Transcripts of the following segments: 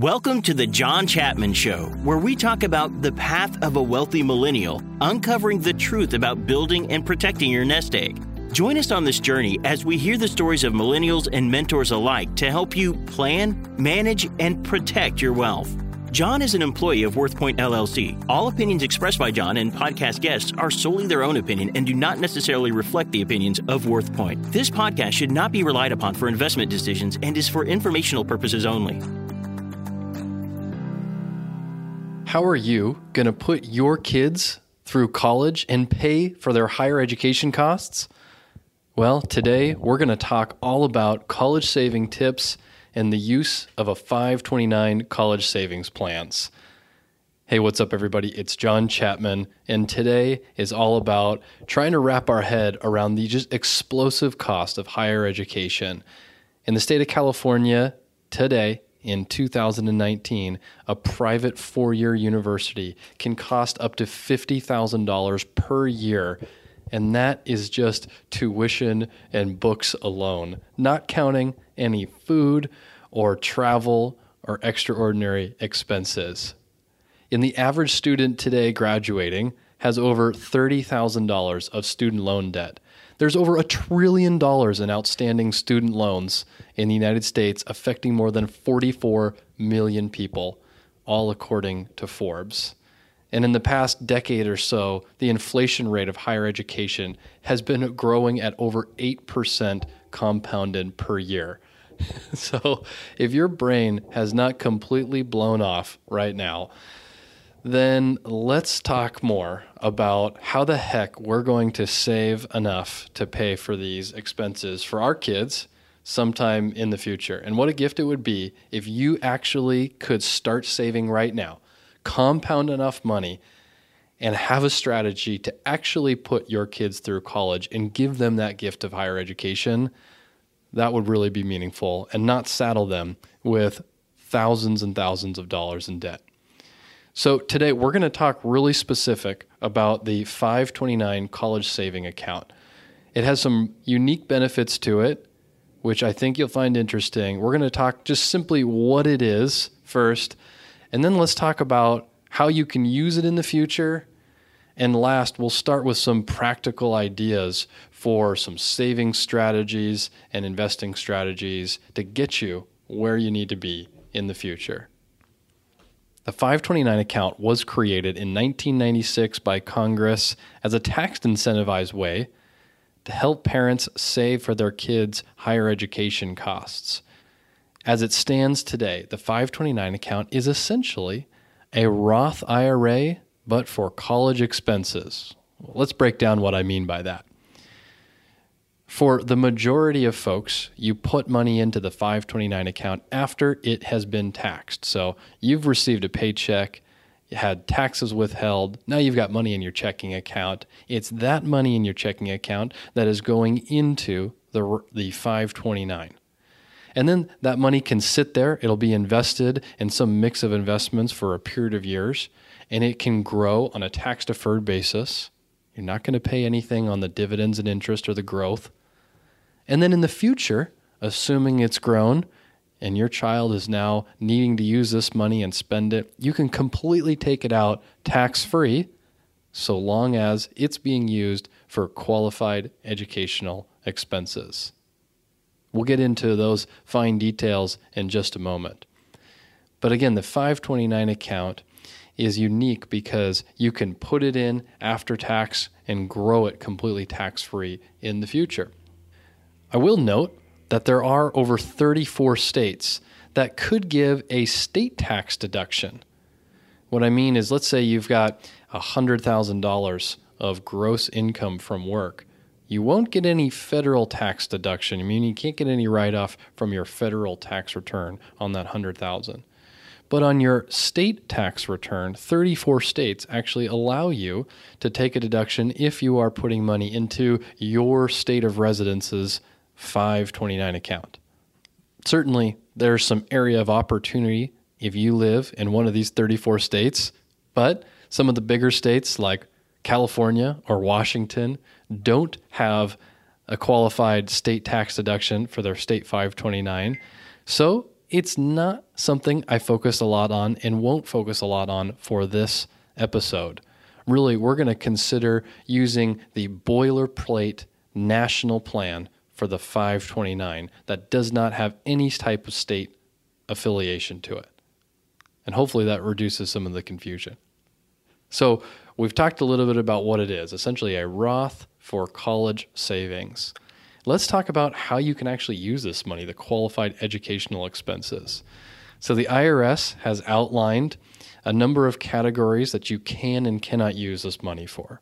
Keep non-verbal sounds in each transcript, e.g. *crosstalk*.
Welcome to the John Chapman Show, where we talk about the path of a wealthy millennial, uncovering the truth about building and protecting your nest egg. Join us on this journey as we hear the stories of millennials and mentors alike to help you plan, manage, and protect your wealth. John is an employee of WorthPoint LLC. All opinions expressed by John and podcast guests are solely their own opinion and do not necessarily reflect the opinions of WorthPoint. This podcast should not be relied upon for investment decisions and is for informational purposes only. How are you going to put your kids through college and pay for their higher education costs? Well, today we're going to talk all about college saving tips and the use of a 529 college savings plans. Hey, what's up, everybody? It's John Chapman, and today is all about trying to wrap our head around the just explosive cost of higher education. In the state of California, today, in 2019, a private four year university can cost up to $50,000 per year. And that is just tuition and books alone, not counting any food or travel or extraordinary expenses. And the average student today graduating has over $30,000 of student loan debt. There's over a trillion dollars in outstanding student loans in the United States, affecting more than 44 million people, all according to Forbes. And in the past decade or so, the inflation rate of higher education has been growing at over 8% compounded per year. *laughs* so if your brain has not completely blown off right now, then let's talk more about how the heck we're going to save enough to pay for these expenses for our kids sometime in the future. And what a gift it would be if you actually could start saving right now, compound enough money, and have a strategy to actually put your kids through college and give them that gift of higher education. That would really be meaningful and not saddle them with thousands and thousands of dollars in debt. So, today we're going to talk really specific about the 529 college saving account. It has some unique benefits to it, which I think you'll find interesting. We're going to talk just simply what it is first, and then let's talk about how you can use it in the future. And last, we'll start with some practical ideas for some saving strategies and investing strategies to get you where you need to be in the future. The 529 account was created in 1996 by Congress as a tax incentivized way to help parents save for their kids' higher education costs. As it stands today, the 529 account is essentially a Roth IRA, but for college expenses. Let's break down what I mean by that. For the majority of folks, you put money into the 529 account after it has been taxed. So you've received a paycheck, had taxes withheld, now you've got money in your checking account. It's that money in your checking account that is going into the, the 529. And then that money can sit there, it'll be invested in some mix of investments for a period of years, and it can grow on a tax deferred basis. You're not going to pay anything on the dividends and interest or the growth. And then in the future, assuming it's grown and your child is now needing to use this money and spend it, you can completely take it out tax free so long as it's being used for qualified educational expenses. We'll get into those fine details in just a moment. But again, the 529 account is unique because you can put it in after tax and grow it completely tax free in the future. I will note that there are over 34 states that could give a state tax deduction. What I mean is, let's say you've got $100,000 of gross income from work. You won't get any federal tax deduction. I mean, you can't get any write off from your federal tax return on that 100,000. But on your state tax return, 34 states actually allow you to take a deduction if you are putting money into your state of residence's 529 account. Certainly, there's some area of opportunity if you live in one of these 34 states, but some of the bigger states like California or Washington don't have a qualified state tax deduction for their state 529. So, it's not something I focus a lot on and won't focus a lot on for this episode. Really, we're going to consider using the boilerplate national plan for the 529 that does not have any type of state affiliation to it. And hopefully that reduces some of the confusion. So, we've talked a little bit about what it is essentially a Roth for college savings. Let's talk about how you can actually use this money, the qualified educational expenses. So, the IRS has outlined a number of categories that you can and cannot use this money for.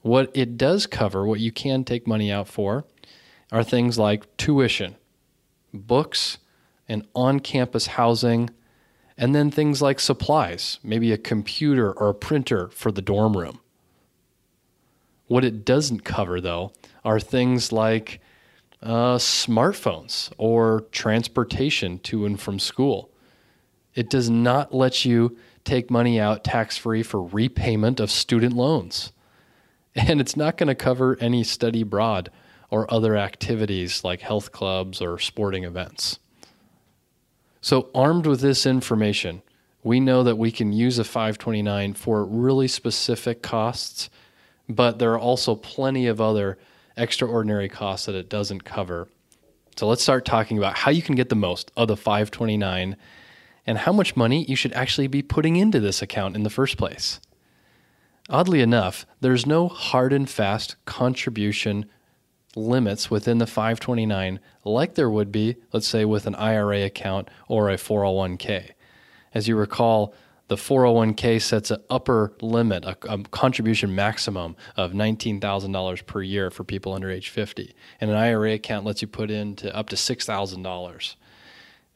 What it does cover, what you can take money out for, are things like tuition, books, and on campus housing, and then things like supplies, maybe a computer or a printer for the dorm room. What it doesn't cover, though, are things like uh, smartphones or transportation to and from school. It does not let you take money out tax free for repayment of student loans. *laughs* And it's not going to cover any study abroad or other activities like health clubs or sporting events. So, armed with this information, we know that we can use a 529 for really specific costs, but there are also plenty of other extraordinary costs that it doesn't cover. So, let's start talking about how you can get the most of the 529 and how much money you should actually be putting into this account in the first place. Oddly enough, there's no hard and fast contribution limits within the 529 like there would be, let's say, with an IRA account or a 401k. As you recall, the 401k sets an upper limit, a, a contribution maximum of $19,000 per year for people under age 50. And an IRA account lets you put in to up to $6,000.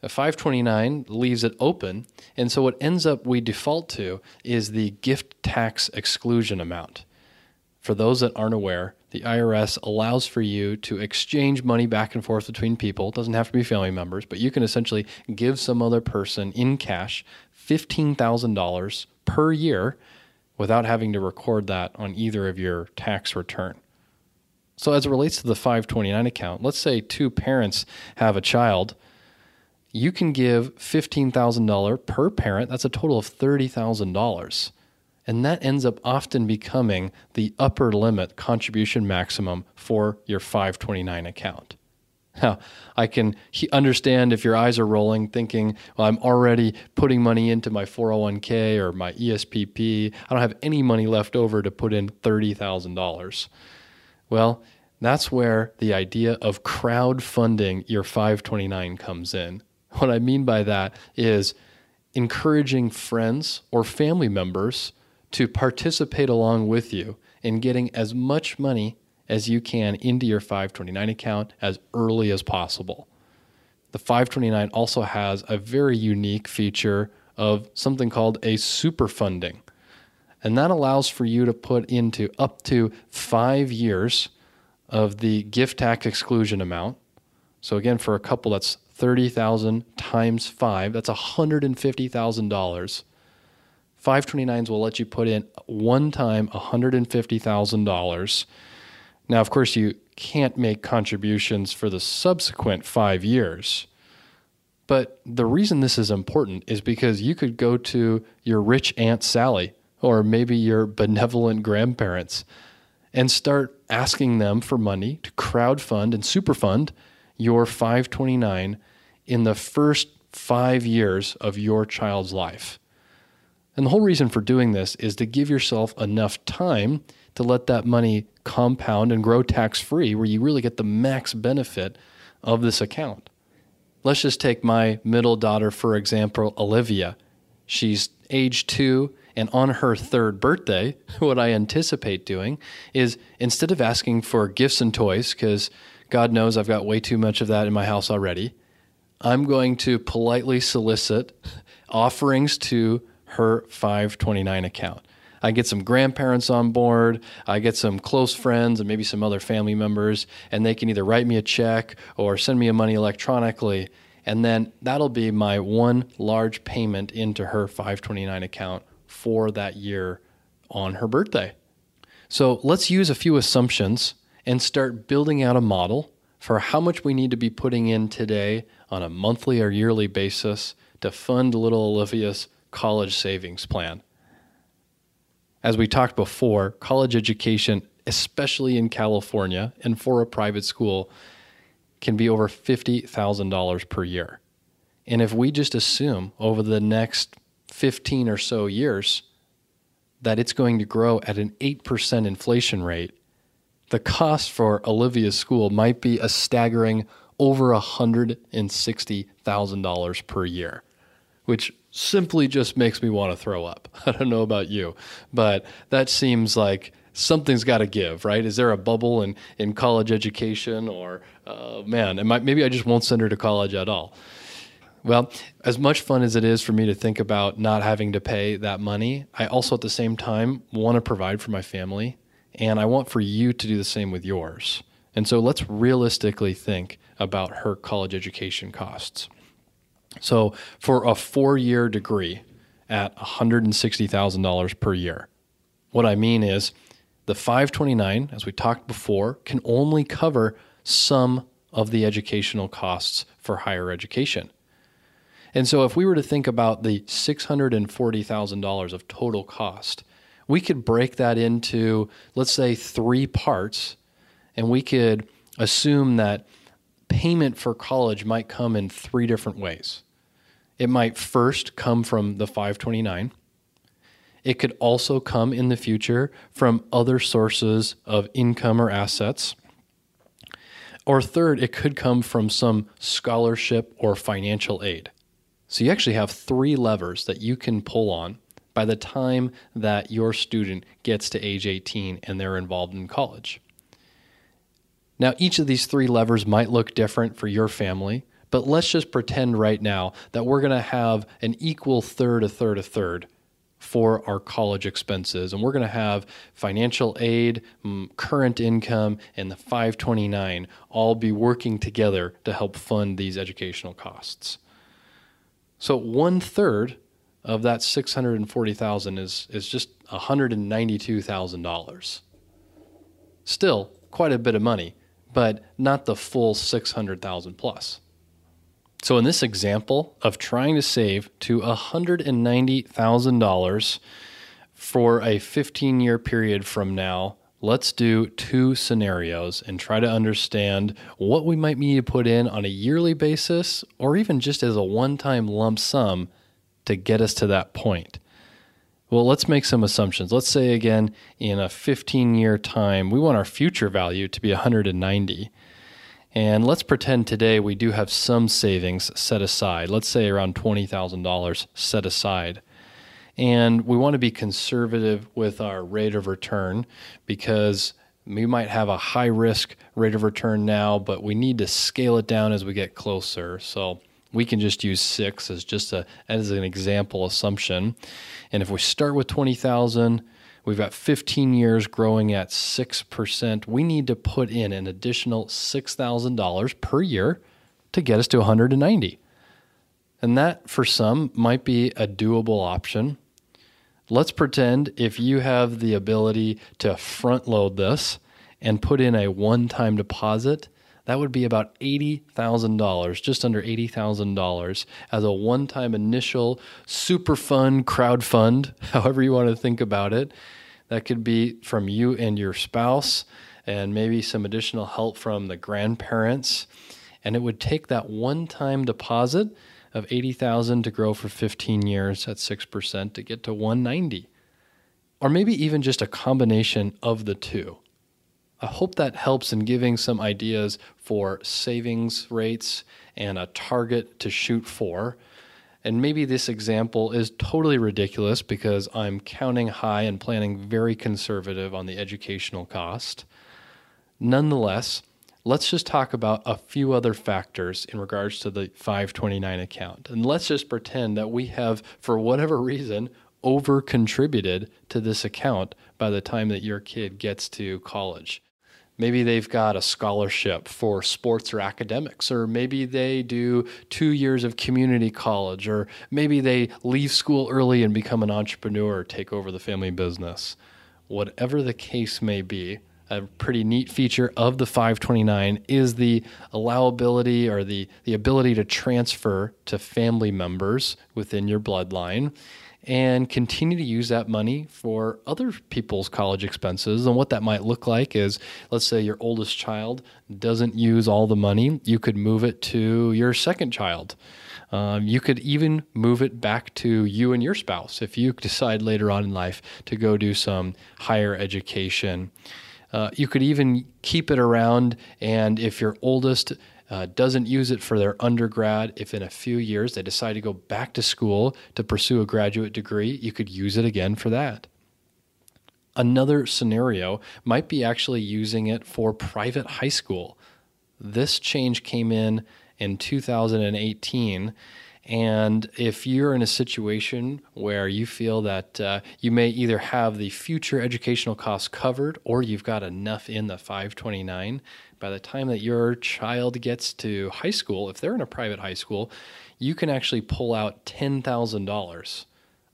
A 529 leaves it open, and so what ends up we default to is the gift tax exclusion amount. For those that aren't aware, the IRS allows for you to exchange money back and forth between people. It doesn't have to be family members, but you can essentially give some other person in cash $15,000 per year without having to record that on either of your tax return. So, as it relates to the 529 account, let's say two parents have a child you can give $15,000 per parent. That's a total of $30,000. And that ends up often becoming the upper limit contribution maximum for your 529 account. Now, I can understand if your eyes are rolling, thinking, well, I'm already putting money into my 401k or my ESPP. I don't have any money left over to put in $30,000. Well, that's where the idea of crowdfunding your 529 comes in. What I mean by that is encouraging friends or family members to participate along with you in getting as much money as you can into your 529 account as early as possible. The 529 also has a very unique feature of something called a super funding. And that allows for you to put into up to five years of the gift tax exclusion amount. So, again, for a couple, that's 30,000 times 5, that's $150,000. 529s will let you put in one time $150,000. Now, of course, you can't make contributions for the subsequent 5 years. But the reason this is important is because you could go to your rich Aunt Sally or maybe your benevolent grandparents and start asking them for money to crowdfund and superfund your 529 in the first five years of your child's life. And the whole reason for doing this is to give yourself enough time to let that money compound and grow tax free, where you really get the max benefit of this account. Let's just take my middle daughter, for example, Olivia. She's age two, and on her third birthday, *laughs* what I anticipate doing is instead of asking for gifts and toys, because God knows I've got way too much of that in my house already. I'm going to politely solicit *laughs* offerings to her 529 account. I get some grandparents on board, I get some close friends and maybe some other family members, and they can either write me a check or send me money electronically. And then that'll be my one large payment into her 529 account for that year on her birthday. So let's use a few assumptions and start building out a model for how much we need to be putting in today on a monthly or yearly basis to fund little Olivia's college savings plan. As we talked before, college education, especially in California and for a private school, can be over $50,000 per year. And if we just assume over the next 15 or so years that it's going to grow at an 8% inflation rate, the cost for Olivia's school might be a staggering over $160,000 per year, which simply just makes me want to throw up. *laughs* I don't know about you, but that seems like something's got to give, right? Is there a bubble in, in college education or, uh, man, I, maybe I just won't send her to college at all. Well, as much fun as it is for me to think about not having to pay that money, I also at the same time want to provide for my family and I want for you to do the same with yours. And so let's realistically think about her college education costs. So, for a four year degree at $160,000 per year, what I mean is the 529, as we talked before, can only cover some of the educational costs for higher education. And so, if we were to think about the $640,000 of total cost, we could break that into, let's say, three parts, and we could assume that payment for college might come in three different ways. It might first come from the 529. It could also come in the future from other sources of income or assets. Or third, it could come from some scholarship or financial aid. So you actually have three levers that you can pull on by the time that your student gets to age 18 and they're involved in college. Now, each of these three levers might look different for your family, but let's just pretend right now that we're going to have an equal third, a third, a third for our college expenses. And we're going to have financial aid, mm, current income, and the 529 all be working together to help fund these educational costs. So one third of that 640,000 is is just $192,000. Still quite a bit of money, but not the full 600,000 plus. So in this example of trying to save to $190,000 for a 15 year period from now, let's do two scenarios and try to understand what we might need to put in on a yearly basis or even just as a one time lump sum to get us to that point? Well, let's make some assumptions. Let's say again, in a 15 year time, we want our future value to be 190. And let's pretend today we do have some savings set aside. Let's say around $20,000 set aside. And we want to be conservative with our rate of return because we might have a high risk rate of return now, but we need to scale it down as we get closer. So we can just use six as just a as an example assumption. And if we start with 20,000, we've got 15 years growing at 6%. We need to put in an additional $6,000 per year to get us to 190. And that for some might be a doable option. Let's pretend if you have the ability to front load this and put in a one time deposit that would be about $80,000, just under $80,000 as a one time initial super fun crowd fund, *laughs* however you want to think about it. That could be from you and your spouse, and maybe some additional help from the grandparents. And it would take that one time deposit of 80,000 to grow for 15 years at 6% to get to 190. Or maybe even just a combination of the two. I hope that helps in giving some ideas for savings rates and a target to shoot for. And maybe this example is totally ridiculous because I'm counting high and planning very conservative on the educational cost. Nonetheless, let's just talk about a few other factors in regards to the 529 account. And let's just pretend that we have, for whatever reason, over contributed to this account by the time that your kid gets to college. Maybe they've got a scholarship for sports or academics, or maybe they do two years of community college, or maybe they leave school early and become an entrepreneur or take over the family business. Whatever the case may be, a pretty neat feature of the 529 is the allowability or the, the ability to transfer to family members within your bloodline and continue to use that money for other people's college expenses. And what that might look like is let's say your oldest child doesn't use all the money, you could move it to your second child. Um, you could even move it back to you and your spouse if you decide later on in life to go do some higher education. Uh, you could even keep it around, and if your oldest uh, doesn't use it for their undergrad, if in a few years they decide to go back to school to pursue a graduate degree, you could use it again for that. Another scenario might be actually using it for private high school. This change came in in 2018 and if you're in a situation where you feel that uh, you may either have the future educational costs covered or you've got enough in the 529, by the time that your child gets to high school, if they're in a private high school, you can actually pull out $10,000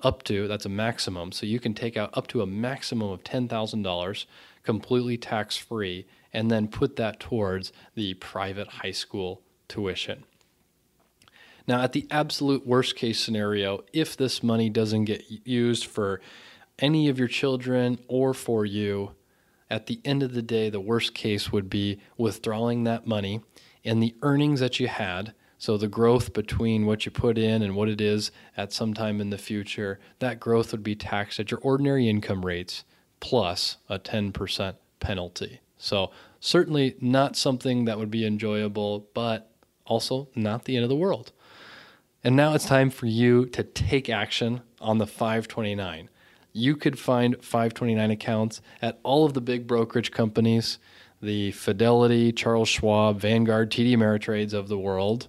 up to, that's a maximum. So you can take out up to a maximum of $10,000 completely tax free and then put that towards the private high school tuition. Now, at the absolute worst case scenario, if this money doesn't get used for any of your children or for you, at the end of the day, the worst case would be withdrawing that money and the earnings that you had. So, the growth between what you put in and what it is at some time in the future, that growth would be taxed at your ordinary income rates plus a 10% penalty. So, certainly not something that would be enjoyable, but also not the end of the world. And now it's time for you to take action on the 529. You could find 529 accounts at all of the big brokerage companies, the Fidelity, Charles Schwab, Vanguard, TD Ameritrades of the world.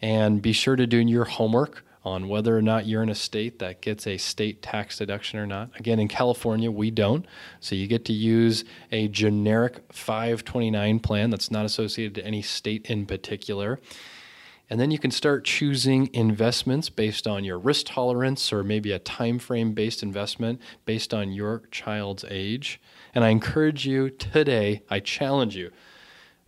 And be sure to do your homework on whether or not you're in a state that gets a state tax deduction or not. Again, in California, we don't. So you get to use a generic 529 plan that's not associated to any state in particular. And then you can start choosing investments based on your risk tolerance or maybe a time frame based investment based on your child's age. And I encourage you today, I challenge you,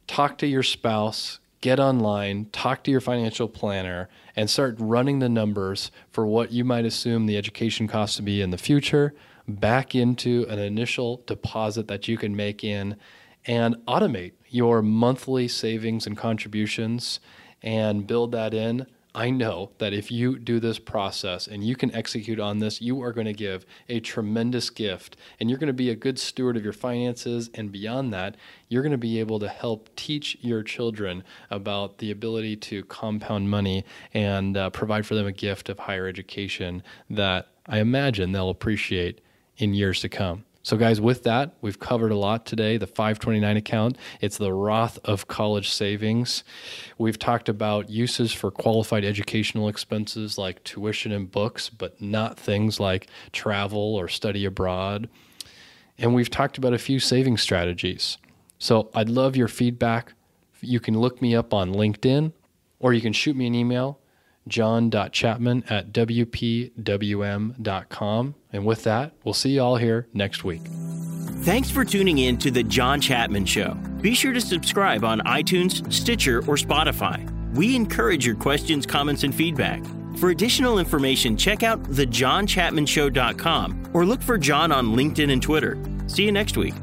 talk to your spouse, get online, talk to your financial planner, and start running the numbers for what you might assume the education costs to be in the future back into an initial deposit that you can make in and automate your monthly savings and contributions and build that in, I know that if you do this process and you can execute on this, you are going to give a tremendous gift and you're going to be a good steward of your finances. And beyond that, you're going to be able to help teach your children about the ability to compound money and uh, provide for them a gift of higher education that I imagine they'll appreciate in years to come. So, guys, with that, we've covered a lot today. The 529 account, it's the Roth of college savings. We've talked about uses for qualified educational expenses like tuition and books, but not things like travel or study abroad. And we've talked about a few saving strategies. So, I'd love your feedback. You can look me up on LinkedIn or you can shoot me an email john.chapman at wpwm.com. And with that, we'll see you all here next week. Thanks for tuning in to The John Chapman Show. Be sure to subscribe on iTunes, Stitcher, or Spotify. We encourage your questions, comments, and feedback. For additional information, check out thejohnchapmanshow.com or look for John on LinkedIn and Twitter. See you next week.